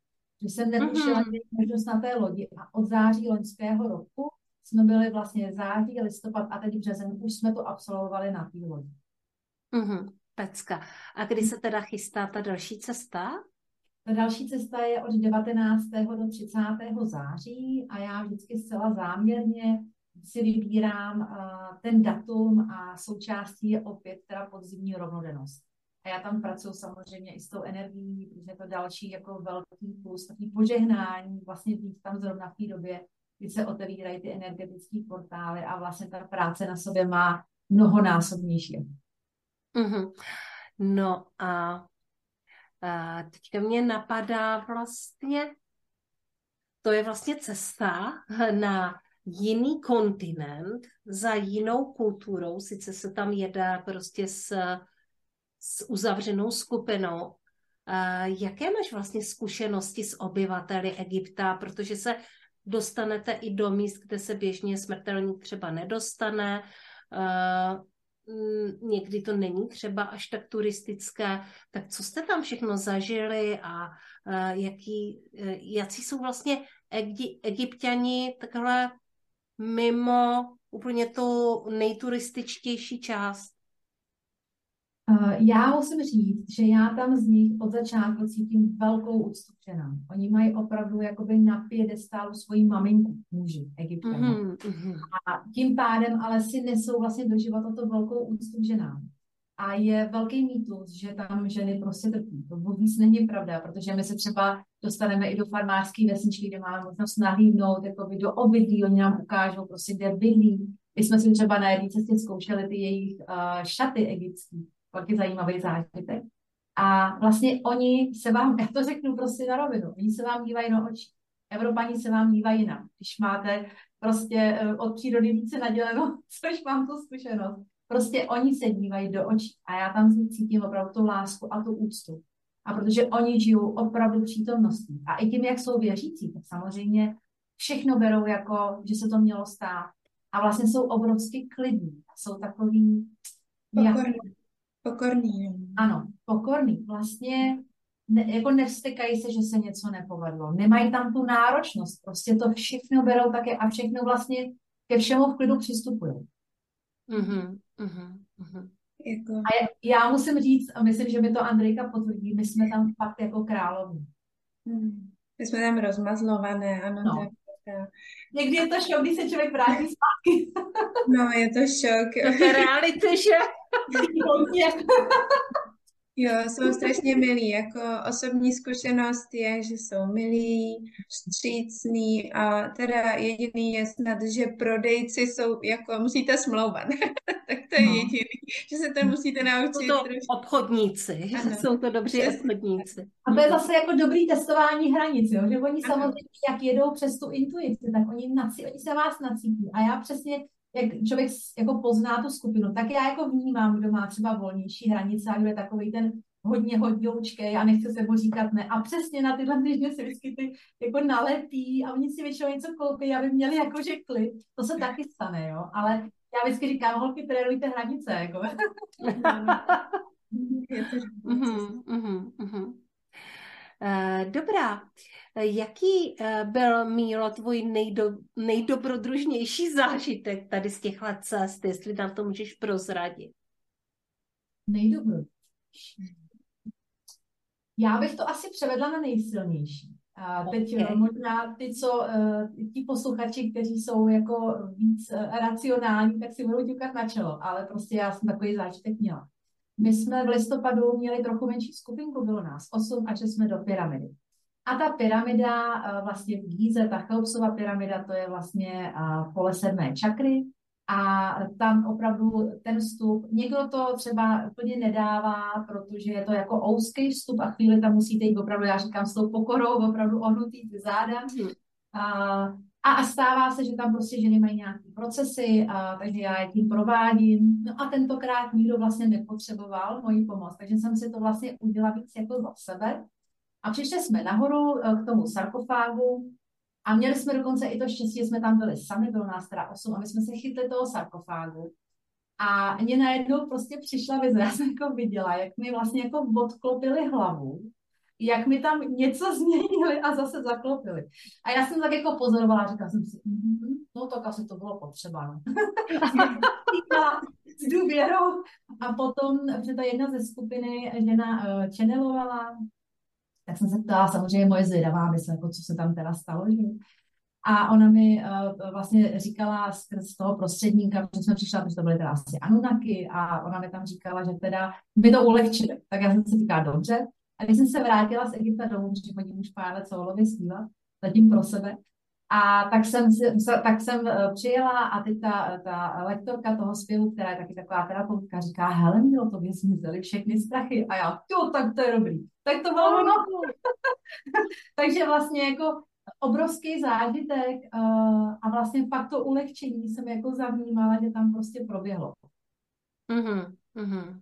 Že jsem netušila, mm-hmm. možnost na té lodi a od září loňského roku jsme byli vlastně září, listopad a teď březen, už jsme to absolvovali na té lodi. Mm-hmm. Pecka. A kdy se teda chystá ta další cesta? Ta další cesta je od 19. do 30. září a já vždycky zcela záměrně si vybírám ten datum a součástí je opět teda podzimní rovnodennost. A já tam pracuji samozřejmě i s tou energií, protože je to další jako velký plus, takový požehnání, vlastně být tam zrovna v té době, kdy se otevírají ty energetické portály a vlastně ta práce na sobě má mnohonásobnější. Mm-hmm. No a a teďka mě napadá vlastně, to je vlastně cesta na jiný kontinent za jinou kulturou, sice se tam jede prostě s, s uzavřenou skupinou. A jaké máš vlastně zkušenosti s obyvateli Egypta, protože se dostanete i do míst, kde se běžně smrtelník třeba nedostane, Mm, někdy to není třeba až tak turistické, tak co jste tam všechno zažili a jaký, e, jaký jsou vlastně egyptiani takhle mimo úplně tu nejturističtější část? Eh, já musím říct, že já tam z nich od začátku cítím velkou úctu k ženám. Oni mají opravdu jakoby na pědestálu svoji maminku, muži, egyptěni. Mm-hmm. A tím pádem ale si nesou vlastně do života to velkou úctu k ženám. A je velký mýtus, že tam ženy prostě trpí. To vůbec není pravda, protože my se třeba dostaneme i do farmářské vesničky, kde máme možnost nahlídnout jakoby do obydlí, oni nám ukážou prostě, kde bydlí. My jsme si třeba na jedné cestě zkoušeli ty jejich uh, šaty egyptské velký zajímavý zážitek. A vlastně oni se vám, já to řeknu prostě na rovinu, oni se vám dívají na oči. Evropani se vám dívají jinak. Když máte prostě eh, od přírody více naděleno, což mám tu zkušenost. Prostě oni se dívají do očí a já tam cítím opravdu tu lásku a tu úctu. A protože oni žijou opravdu přítomností. A i tím, jak jsou věřící, tak samozřejmě všechno berou jako, že se to mělo stát. A vlastně jsou obrovsky klidní. Jsou takový... Pokorný. Pokorný. Ano, pokorný. Vlastně ne, jako nevstekají se, že se něco nepovedlo. Nemají tam tu náročnost. Prostě to všechno berou také a všechno vlastně ke všemu v klidu přistupují. Mm-hmm, mm-hmm. Jako... A já musím říct, a myslím, že mi to Andrejka potvrdí, my jsme tam fakt jako královní. Hmm. My jsme tam rozmazlované, ano. No. Tak, Někdy je to šok, když se člověk vrátí zpátky. no, je to šok. To je reality, že? Jo, jsou strašně milí. Jako osobní zkušenost je, že jsou milí, vstřícní a teda jediný je snad, že prodejci jsou jako, musíte smlouvat. tak to je no. jediný, že se to musíte naučit. Jsou to trošku. obchodníci, ano. jsou to dobří Přes... obchodníci. A to je zase jako dobrý testování hranic, jo? že oni ano. samozřejmě, jak jedou přes tu intuici, tak oni, nací, oni se vás nacítí. A já přesně jak člověk jako pozná tu skupinu, tak já jako vnímám, kdo má třeba volnější hranice a kdo je takový ten hodně hodňoučkej a nechce se mu říkat ne. A přesně na tyhle týdny se vždycky ty jako nalepí a oni si většinou něco koupí, aby měli jakože klid. To se taky stane, jo. Ale já vždycky říkám, holky, trénujte hranice, jako. Mhm, mhm, mhm. Eh, dobrá. Jaký eh, byl, Mílo, tvůj nejdo, nejdobrodružnější zážitek tady z těchto cest, jestli nám to můžeš prozradit? Nejdobrodružnější. Já bych to asi převedla na nejsilnější. A teď okay. možná ty, co, ti posluchači, kteří jsou jako víc racionální, tak si budou ťukat na čelo, ale prostě já jsem takový zážitek měla. My jsme v listopadu měli trochu menší skupinku, bylo nás osm a šli jsme do pyramidy. A ta pyramida, uh, vlastně v Gíze, ta Cheopsova pyramida, to je vlastně uh, pole sedmé čakry, a tam opravdu ten vstup, někdo to třeba úplně nedává, protože je to jako ouský vstup a chvíli tam musíte jít opravdu, já říkám s tou pokorou, opravdu ohnutý záda. Hmm. A, a stává se, že tam prostě ženy mají nějaké procesy, a, takže já je tím provádím. No a tentokrát nikdo vlastně nepotřeboval moji pomoc, takže jsem si to vlastně udělala víc jako za sebe. A přišli jsme nahoru eh, k tomu sarkofágu, a měli jsme dokonce i to štěstí, že jsme tam byli sami, bylo nás teda osm a my jsme se chytli toho sarkofágu. A mě najednou prostě přišla vize, já jsem jako viděla, jak mi vlastně jako odklopili hlavu, jak mi tam něco změnili a zase zaklopili. A já jsem tak jako pozorovala, říkala jsem si, mm-hmm, no tak asi to bylo potřeba. No. s důvěrou. A potom, protože ta jedna ze skupiny žena uh, channelovala, tak jsem se ptala, samozřejmě moje zvědavá mysl, jako co se tam teda stalo, že? A ona mi uh, vlastně říkala z toho prostředníka, že jsme přišla, protože to byly teda asi Anunaky, a ona mi tam říkala, že teda by to ulehčili. Tak já jsem si říkala, dobře. A když jsem se vrátila z Egypta domů, že chodím už pár let solově zpívat, zatím pro sebe, a tak jsem, tak jsem eh, přijela a teď ta, ta lektorka toho zpěvu, která je taky taková terapeutka, říká, hele, mělo to by zmizely všechny strachy. A já, jo, tak to je dobrý. Tak to bylo ono. Takže vlastně jako obrovský zážitek uh, a vlastně pak to ulehčení jsem jako zavnímala, že tam prostě proběhlo. Mm-hmm, mm-hmm.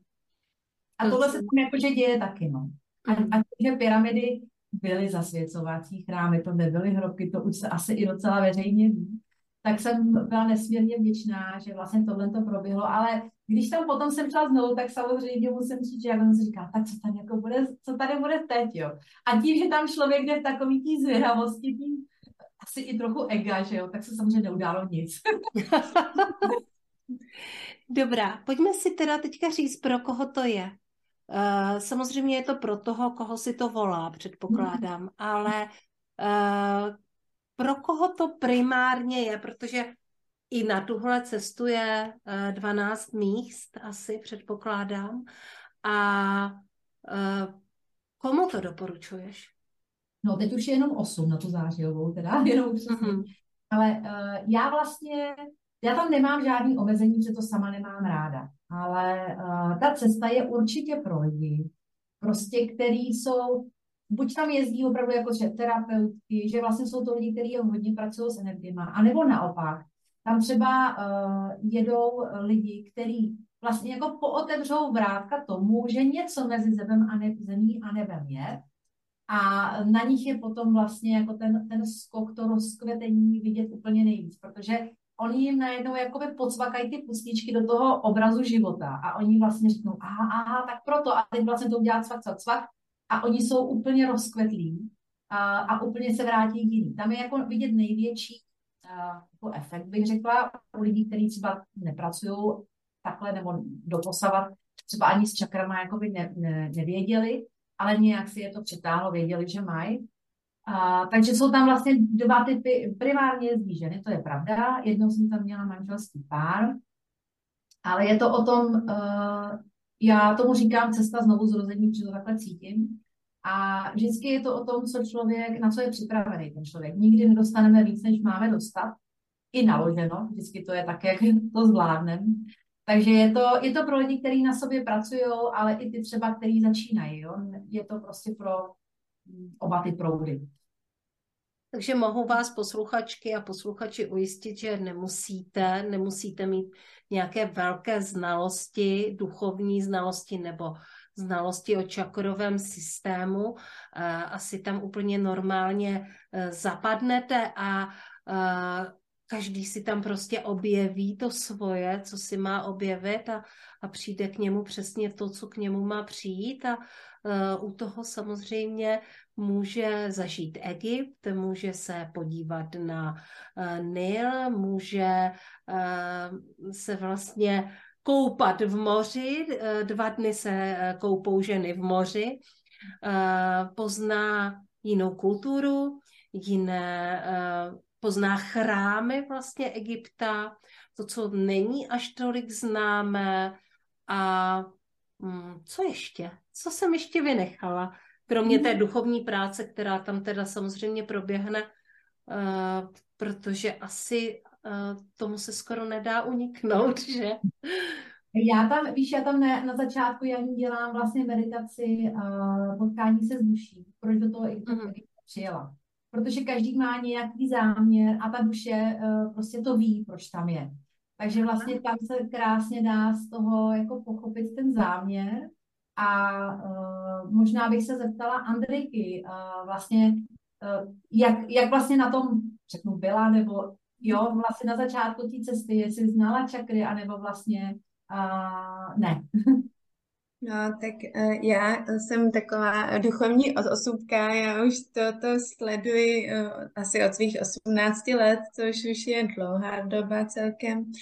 A tohle se tam jakože děje taky, no. A, a že pyramidy byly zasvěcovací chrámy, to nebyly hrobky, to už se asi i docela veřejně ví. Tak jsem byla nesmírně vděčná, že vlastně tohle to proběhlo, ale když tam potom jsem šla znovu, tak samozřejmě musím říct, že já jsem si říkala, tak co tam jako bude, co tady bude teď, jo. A tím, že tam člověk jde v takový tý zvědavosti, tím asi i trochu ega, že jo, tak se samozřejmě neudálo nic. Dobrá, pojďme si teda teďka říct, pro koho to je. Uh, samozřejmě je to pro toho, koho si to volá, předpokládám, mm. ale uh, pro koho to primárně je, protože i na tuhle cestu je uh, 12 míst, asi předpokládám. A komu to doporučuješ? No, teď už je jenom 8 na tu zářijovou, teda jenom Mm-hmm. Ale uh, já vlastně, já tam nemám žádný omezení, že to sama nemám ráda ale uh, ta cesta je určitě pro lidi, prostě který jsou, buď tam jezdí opravdu jako že terapeutky, že vlastně jsou to lidi, kteří hodně pracují s energiema, anebo naopak, tam třeba uh, jedou lidi, kteří vlastně jako pootevřou vrátka tomu, že něco mezi zemem a ne, zemí a nebem je a na nich je potom vlastně jako ten, ten skok, to rozkvetení vidět úplně nejvíc, protože oni jim najednou jakoby podsvakají ty pustičky do toho obrazu života a oni vlastně řeknou, aha, aha, tak proto a teď vlastně to udělat cvak, cvak, cvak a oni jsou úplně rozkvetlí a, a úplně se vrátí k jiným. Tam je jako vidět největší a, jako efekt, bych řekla, u lidí, kteří třeba nepracují takhle nebo doposavat, třeba ani s čakrama jakoby ne, ne, nevěděli, ale nějak si je to přetáhlo, věděli, že mají. A, takže jsou tam vlastně dva typy, primárně jezdí ženy, to je pravda. Jednou jsem tam měla manželský pár, ale je to o tom, uh, já tomu říkám cesta znovu zrození, protože to takhle cítím. A vždycky je to o tom, co člověk, na co je připravený ten člověk. Nikdy nedostaneme víc, než máme dostat. I naloženo, vždycky to je tak, jak to zvládneme. Takže je to, je to pro lidi, kteří na sobě pracují, ale i ty třeba, kteří začínají. Jo? Je to prostě pro oba ty proudy. Takže mohu vás posluchačky a posluchači ujistit, že nemusíte, nemusíte mít nějaké velké znalosti, duchovní znalosti nebo znalosti o čakrovém systému. Asi tam úplně normálně e, zapadnete a e, každý si tam prostě objeví to svoje, co si má objevit a, a přijde k němu přesně to, co k němu má přijít. A uh, u toho samozřejmě může zažít Egypt, může se podívat na uh, Nil, může uh, se vlastně koupat v moři, uh, dva dny se koupou ženy v moři, uh, pozná jinou kulturu, jiné uh, pozná chrámy vlastně Egypta, to, co není až tolik známé a hmm, co ještě? Co jsem ještě vynechala? Kromě té mhm. duchovní práce, která tam teda samozřejmě proběhne, uh, protože asi uh, tomu se skoro nedá uniknout, že? Já tam, víš, já tam na, na začátku já dělám vlastně meditaci uh, potkání se s duší, proč do toho i mm-hmm. přijela protože každý má nějaký záměr a ta duše uh, prostě to ví, proč tam je. Takže vlastně tam se krásně dá z toho jako pochopit ten záměr a uh, možná bych se zeptala Andrejky, uh, vlastně uh, jak, jak vlastně na tom, řeknu, byla, nebo jo, vlastně na začátku té cesty, jestli znala čakry, anebo vlastně uh, ne. No, tak uh, já jsem taková duchovní osůbka, já už toto sleduji uh, asi od svých 18 let, což už je dlouhá doba celkem,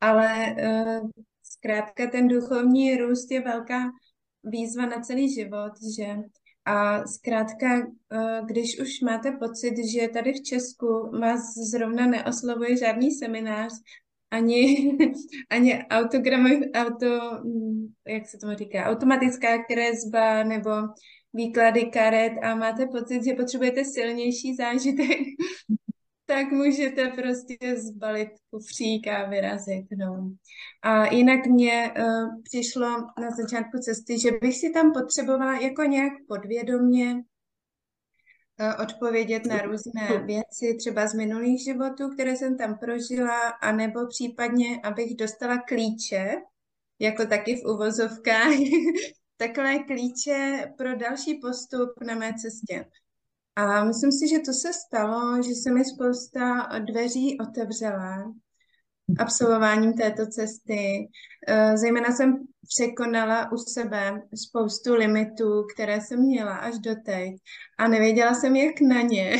ale uh, zkrátka ten duchovní růst je velká výzva na celý život, že? A zkrátka, když už máte pocit, že tady v Česku vás zrovna neoslovuje žádný seminář, ani, ani autogramy, auto, mm, jak se tomu říká, automatická kresba nebo výklady karet a máte pocit, že potřebujete silnější zážitek, tak můžete prostě zbalit kufřík a vyrazit. No. A jinak mě uh, přišlo na začátku cesty, že bych si tam potřebovala jako nějak podvědomě Eh, odpovědět na různé věci, třeba z minulých životů, které jsem tam prožila, anebo případně, abych dostala klíče, jako taky v uvozovkách, takové klíče pro další postup na mé cestě. A myslím si, že to se stalo, že se mi spousta dveří otevřela absolvováním této cesty. Eh, zejména jsem překonala u sebe spoustu limitů, které jsem měla až doteď a nevěděla jsem, jak na ně.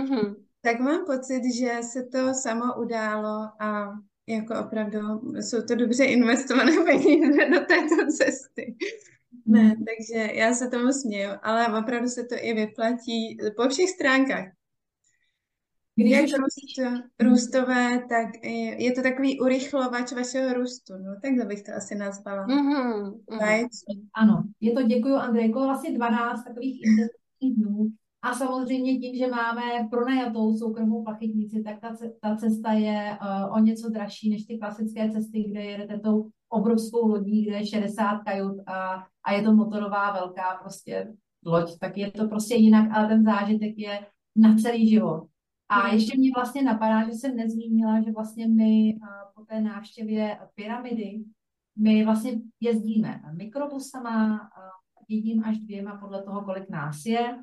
Mm-hmm. tak mám pocit, že se to samo událo a jako opravdu jsou to dobře investované peníze do této cesty. Ne, mhm. takže já se tomu směju, ale opravdu se to i vyplatí po všech stránkách. Když Jak růst, růstové, tak je to takový urychlovač vašeho růstu. No, takhle bych to asi nazvala. Mm-hmm. Right? Ano, je to, děkuji Andrejko, vlastně 12 takových intenzivních dnů. A samozřejmě tím, že máme pronajatou soukromou plachetnici, tak ta, ta cesta je uh, o něco dražší než ty klasické cesty, kde jedete tou obrovskou lodí, kde je 60 kajut a, a je to motorová velká prostě loď, tak je to prostě jinak, ale ten zážitek je na celý život. A hmm. ještě mě vlastně napadá, že jsem nezmínila, že vlastně my po té návštěvě pyramidy, my vlastně jezdíme mikrobusama, jedním až dvěma podle toho, kolik nás je.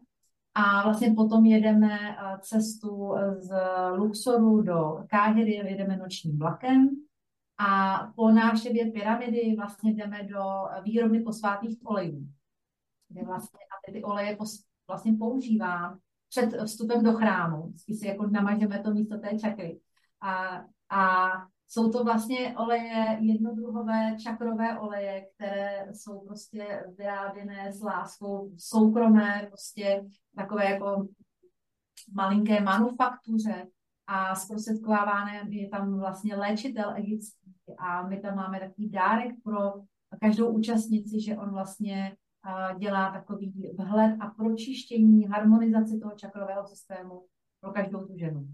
A vlastně potom jedeme cestu z Luxoru do Káhyry, jedeme nočním vlakem a po návštěvě pyramidy vlastně jdeme do výrobny posvátných olejů, kde vlastně a ty oleje vlastně používám před vstupem do chrámu. Vždycky si jako namažeme to místo té čakry. A, a jsou to vlastně oleje, jednodruhové čakrové oleje, které jsou prostě vyráběné s láskou soukromé, prostě takové jako malinké manufaktuře a zprostředkováváme je tam vlastně léčitel egyptský a my tam máme takový dárek pro každou účastnici, že on vlastně dělá takový vhled a pročištění, harmonizaci toho čakrového systému pro každou tu ženu.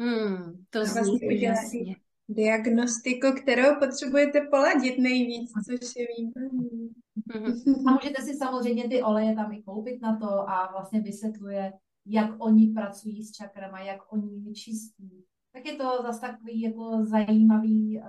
Hmm, to zní úžasně. Diagnostiku, kterou potřebujete poladit nejvíc, což je výborný. A můžete si samozřejmě ty oleje tam i koupit na to a vlastně vysvětluje, jak oni pracují s čakrama, jak oni je čistí. Tak je to zase takový jako zajímavý, uh,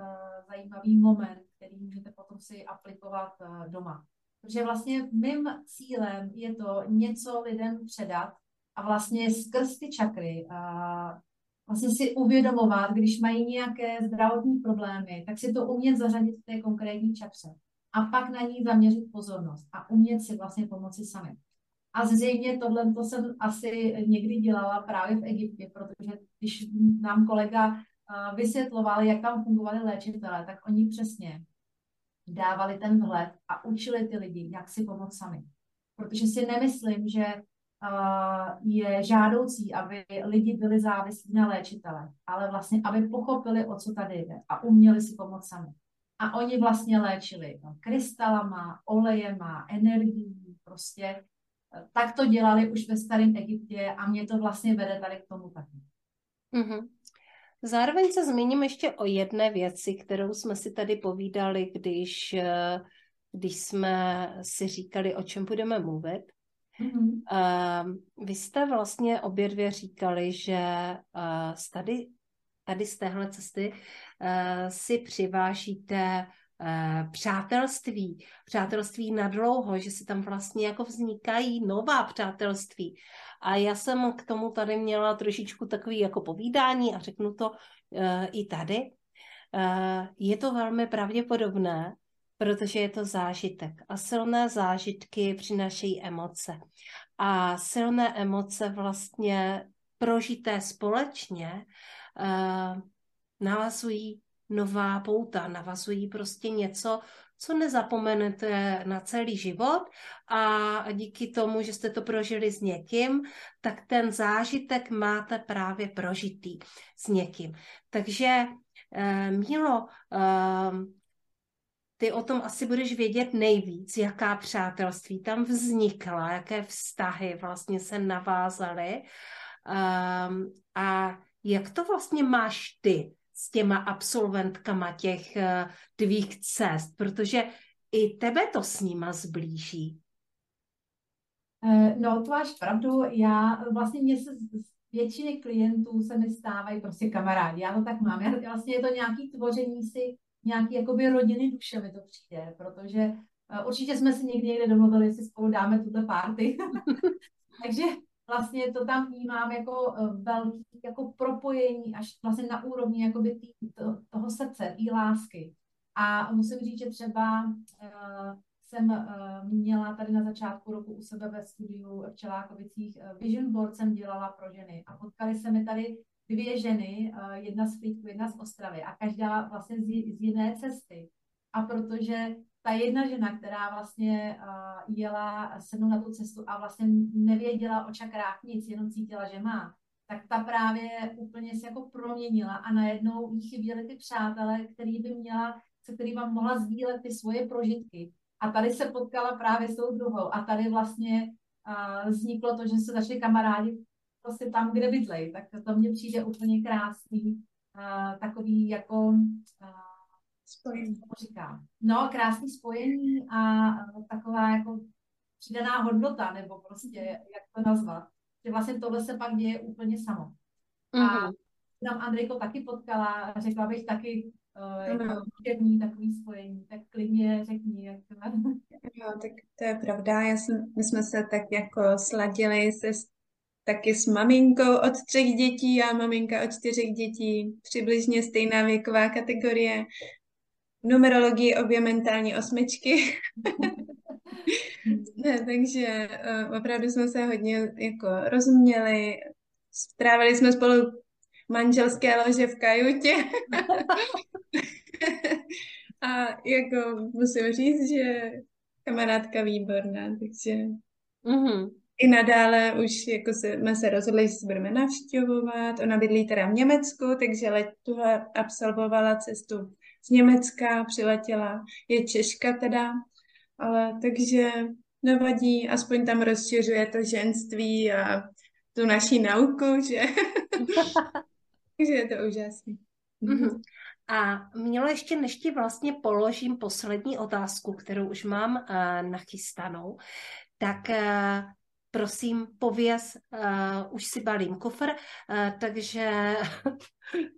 zajímavý moment, který můžete potom si aplikovat uh, doma. Protože vlastně mým cílem je to něco lidem předat a vlastně skrz ty čakry uh, vlastně si uvědomovat, když mají nějaké zdravotní problémy, tak si to umět zařadit v té konkrétní čakře a pak na ní zaměřit pozornost a umět si vlastně pomoci sami. A zřejmě tohle to jsem asi někdy dělala právě v Egyptě, protože když nám kolega vysvětloval, jak tam fungovali léčitelé, tak oni přesně dávali ten vhled a učili ty lidi, jak si pomoct sami. Protože si nemyslím, že je žádoucí, aby lidi byli závislí na léčitele, ale vlastně, aby pochopili, o co tady jde a uměli si pomoct sami. A oni vlastně léčili no, krystalama, olejema, energií, prostě tak to dělali už ve starém Egyptě a mě to vlastně vede tady k tomu taky. Mm-hmm. Zároveň se zmíním ještě o jedné věci, kterou jsme si tady povídali, když, eh, když jsme si říkali, o čem budeme mluvit. Mm-hmm. Uh, vy jste vlastně obě dvě říkali, že uh, tady, tady z téhle cesty uh, si přivážíte přátelství, přátelství na dlouho, že si tam vlastně jako vznikají nová přátelství. A já jsem k tomu tady měla trošičku takový jako povídání a řeknu to uh, i tady. Uh, je to velmi pravděpodobné, protože je to zážitek. A silné zážitky přinášejí emoce. A silné emoce vlastně prožité společně navazují nová pouta, navazují prostě něco, co nezapomenete na celý život. A díky tomu, že jste to prožili s někým, tak ten zážitek máte právě prožitý s někým. Takže uh, Mílo, uh, ty o tom asi budeš vědět nejvíc, jaká přátelství tam vznikla, jaké vztahy vlastně se navázaly um, a jak to vlastně máš ty s těma absolventkama těch uh, tvých cest, protože i tebe to s nima zblíží. Eh, no, to máš pravdu. Já vlastně mě se většiny klientů se mi stávají prostě kamarádi. Já to tak mám. Já, vlastně je to nějaký tvoření si nějaký jakoby rodiny duše mi to přijde, protože určitě jsme si někdy někde domluvili, jestli spolu dáme tuto party. Takže vlastně to tam vnímám jako uh, velký jako propojení až vlastně na úrovni jakoby tý, to, toho srdce, té lásky. A musím říct, že třeba uh, jsem uh, měla tady na začátku roku u sebe ve studiu v Čelákovicích uh, Vision Board jsem dělala pro ženy a potkali se mi tady dvě ženy, eh, jedna z Frýdku, jedna z Ostravy a každá vlastně z, z jiné cesty. A protože ta jedna žena, která vlastně uh, jela se mnou na tu cestu a vlastně nevěděla o čakrách nic, jenom cítila, že má, tak ta právě úplně se jako proměnila a najednou jí chyběly ty přátelé, který by měla, se kterými mohla sdílet ty svoje prožitky. A tady se potkala právě s tou druhou a tady vlastně uh, vzniklo to, že se začali kamarádi prostě tam, kde bydlej, tak to mně přijde úplně krásný, uh, takový jako uh, spojení, říká. No, krásný spojení a taková jako přidaná hodnota, nebo prostě, jak to nazvat. Že vlastně tohle se pak děje úplně samo. Mm-hmm. A tam Andrejko taky potkala, řekla bych taky uh, jako takový spojení, tak klidně řekni, jak to Jo, tak to je pravda. Já jsem, my jsme se tak jako sladili se taky s maminkou od třech dětí a maminka od čtyřech dětí. Přibližně stejná věková kategorie. Numerologii obě mentální osmičky. ne, takže uh, opravdu jsme se hodně jako rozuměli. Strávili jsme spolu manželské lože v kajutě. a jako musím říct, že kamarádka výborná, takže mm-hmm. i nadále už jako se, jsme se rozhodli, že se budeme navštěvovat. Ona bydlí teda v Německu, takže tuhle absolvovala cestu z Německa, přiletěla, je Češka teda, ale takže nevadí, aspoň tam rozšiřuje to ženství a tu naší nauku, že, takže je to úžasné. Mm-hmm. A mělo ještě, než ti vlastně položím poslední otázku, kterou už mám uh, nachystanou, tak uh, prosím, pověz, uh, už si balím kufr, uh, takže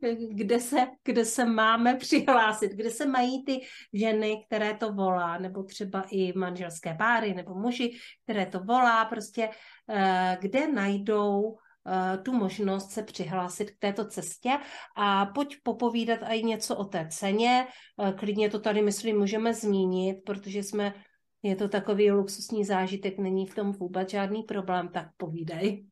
kde se, kde se máme přihlásit, kde se mají ty ženy, které to volá, nebo třeba i manželské páry, nebo muži, které to volá, prostě uh, kde najdou tu možnost se přihlásit k této cestě? A pojď popovídat i něco o té ceně. Klidně to tady, myslím, můžeme zmínit, protože jsme, je to takový luxusní zážitek, není v tom vůbec žádný problém, tak povídej.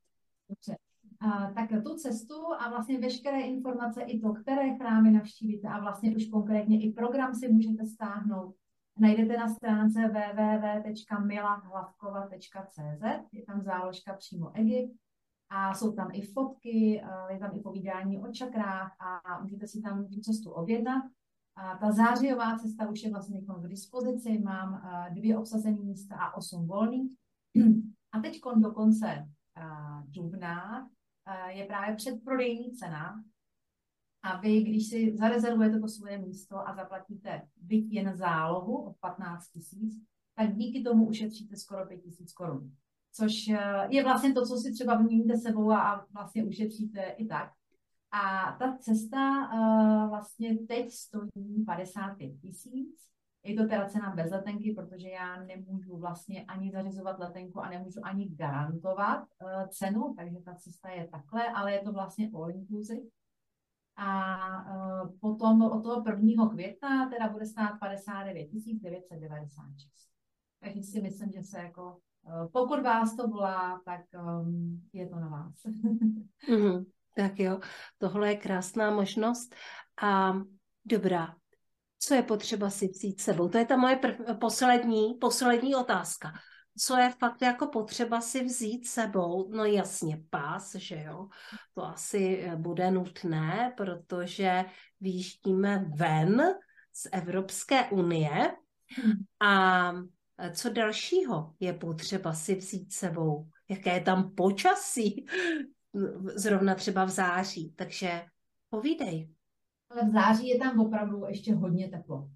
Dobře. A, tak tu cestu a vlastně veškeré informace, i to, které chrámy navštívíte a vlastně už konkrétně i program si můžete stáhnout, najdete na stránce www.milahlavkova.cz, je tam záložka přímo Egypt, a jsou tam i fotky, je tam i povídání o čakrách a můžete si tam tu cestu objednat. A ta zářijová cesta už je vlastně k dispozici, mám dvě obsazené místa a osm volných. A teď do konce dubna je právě předprodejní cena a vy, když si zarezervujete to svoje místo a zaplatíte byť jen zálohu od 15 tisíc, tak díky tomu ušetříte skoro 5 tisíc korun což eh, je vlastně to, co si třeba vyměníte sebou a vlastně ušetříte i tak. A ta cesta uh, vlastně teď stojí 55 tisíc. Je to teda cena bez letenky, protože já nemůžu vlastně ani zařizovat letenku a nemůžu ani garantovat uh, cenu, takže ta cesta je takhle, ale je to vlastně all inclusive. A uh, potom od toho 1. května teda bude stát 59 996. Takže si myslím, že se jako Eh, pokud vás to volá, tak um, je to na vás. mm, tak jo, tohle je krásná možnost. A dobrá, co je potřeba si vzít sebou? To je ta moje prv, poslední, poslední otázka. Co je fakt jako potřeba si vzít sebou? No jasně, pás, že jo? To asi eh, bude nutné, protože vyjíždíme ven z Evropské unie a co dalšího je potřeba si vzít sebou? Jaké je tam počasí? Zrovna třeba v září. Takže povídej. Ale v září je tam opravdu ještě hodně teplo.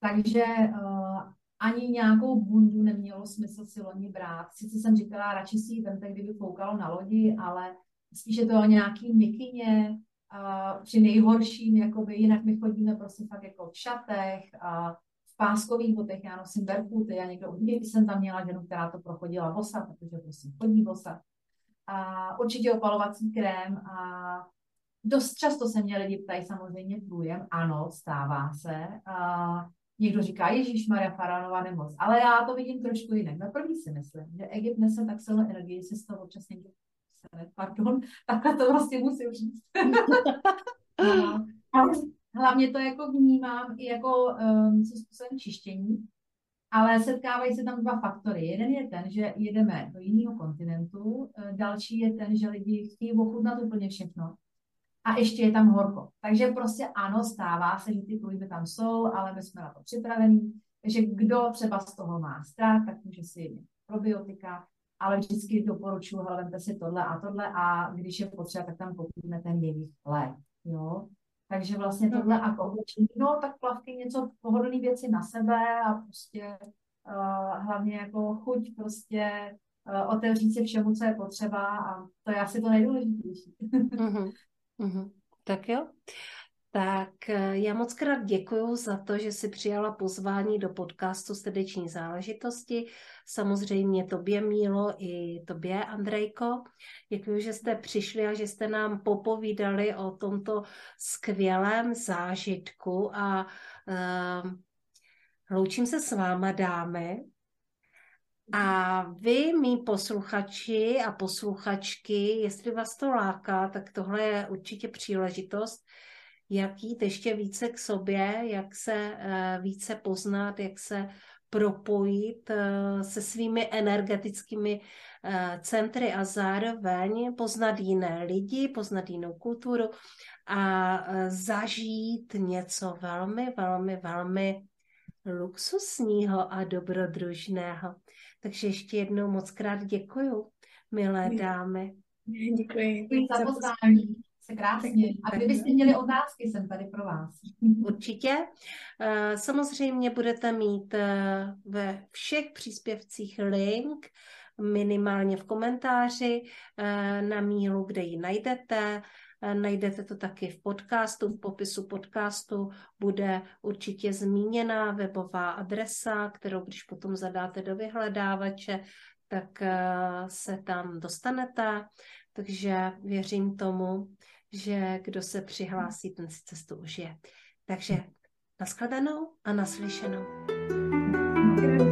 Takže uh, ani nějakou bundu nemělo smysl si loni brát. Sice jsem říkala, radši si ji vemte, kdyby foukalo na lodi, ale spíše to nějaký mikině, uh, při nejhorším, jakoby, jinak my chodíme prostě fakt jako v šatech, uh, páskových botech, já nosím barefooty, já někdo určitě jsem tam měla ženu, která to prochodila vosa, protože prostě chodí vosa. A určitě opalovací krém a dost často se mě lidi ptají samozřejmě průjem, ano, stává se. A někdo říká, Ježíš Maria Faranová nemoc, ale já to vidím trošku jinak. Na první si myslím, že Egypt nese tak silnou energii, si z toho občas někdo pardon, takhle to vlastně musím říct. a, hlavně to jako vnímám i jako um, co způsobem čištění, ale setkávají se tam dva faktory. Jeden je ten, že jedeme do jiného kontinentu, eh, další je ten, že lidi chtějí ochutnat úplně všechno. A ještě je tam horko. Takže prostě ano, stává se, že ty průjmy tam jsou, ale my jsme na to připravení. Takže kdo třeba z toho má strach, tak může si probiotika, ale vždycky doporučuji, hledajte si tohle a tohle a když je potřeba, tak tam koupíme ten jejich lék. Jo? Takže vlastně mhm. tohle a oblečení, no tak plavky něco pohodlné věci na sebe a prostě uh, hlavně jako chuť prostě uh, otevřít si všemu, co je potřeba a to je asi to nejdůležitější. mm-hmm. Mm-hmm. tak jo. Tak eh, já moc krát děkuji za to, že jsi přijala pozvání do podcastu Srdeční záležitosti. Samozřejmě tobě, Mílo, i tobě, Andrejko. Děkuji, že jste přišli a že jste nám popovídali o tomto skvělém zážitku a uh, loučím se s váma, dámy. A vy, mý posluchači a posluchačky, jestli vás to láká, tak tohle je určitě příležitost, jak jít ještě více k sobě, jak se eh, více poznat, jak se propojit eh, se svými energetickými eh, centry a zároveň poznat jiné lidi, poznat jinou kulturu a zažít něco velmi, velmi, velmi luxusního a dobrodružného. Takže ještě jednou moc krát děkuju, milé dámy. Děkuji. Děkuji za pozvání. Se krásně. A kdybyste měli otázky, jsem tady pro vás. Určitě. Eh, samozřejmě budete mít eh, ve všech příspěvcích link, minimálně v komentáři eh, na mílu, kde ji najdete. Najdete to taky v podcastu, v popisu podcastu bude určitě zmíněná webová adresa, kterou když potom zadáte do vyhledávače, tak se tam dostanete. Takže věřím tomu, že kdo se přihlásí, ten si cestu užije. Takže nashledanou a naslyšenou. Děkuji.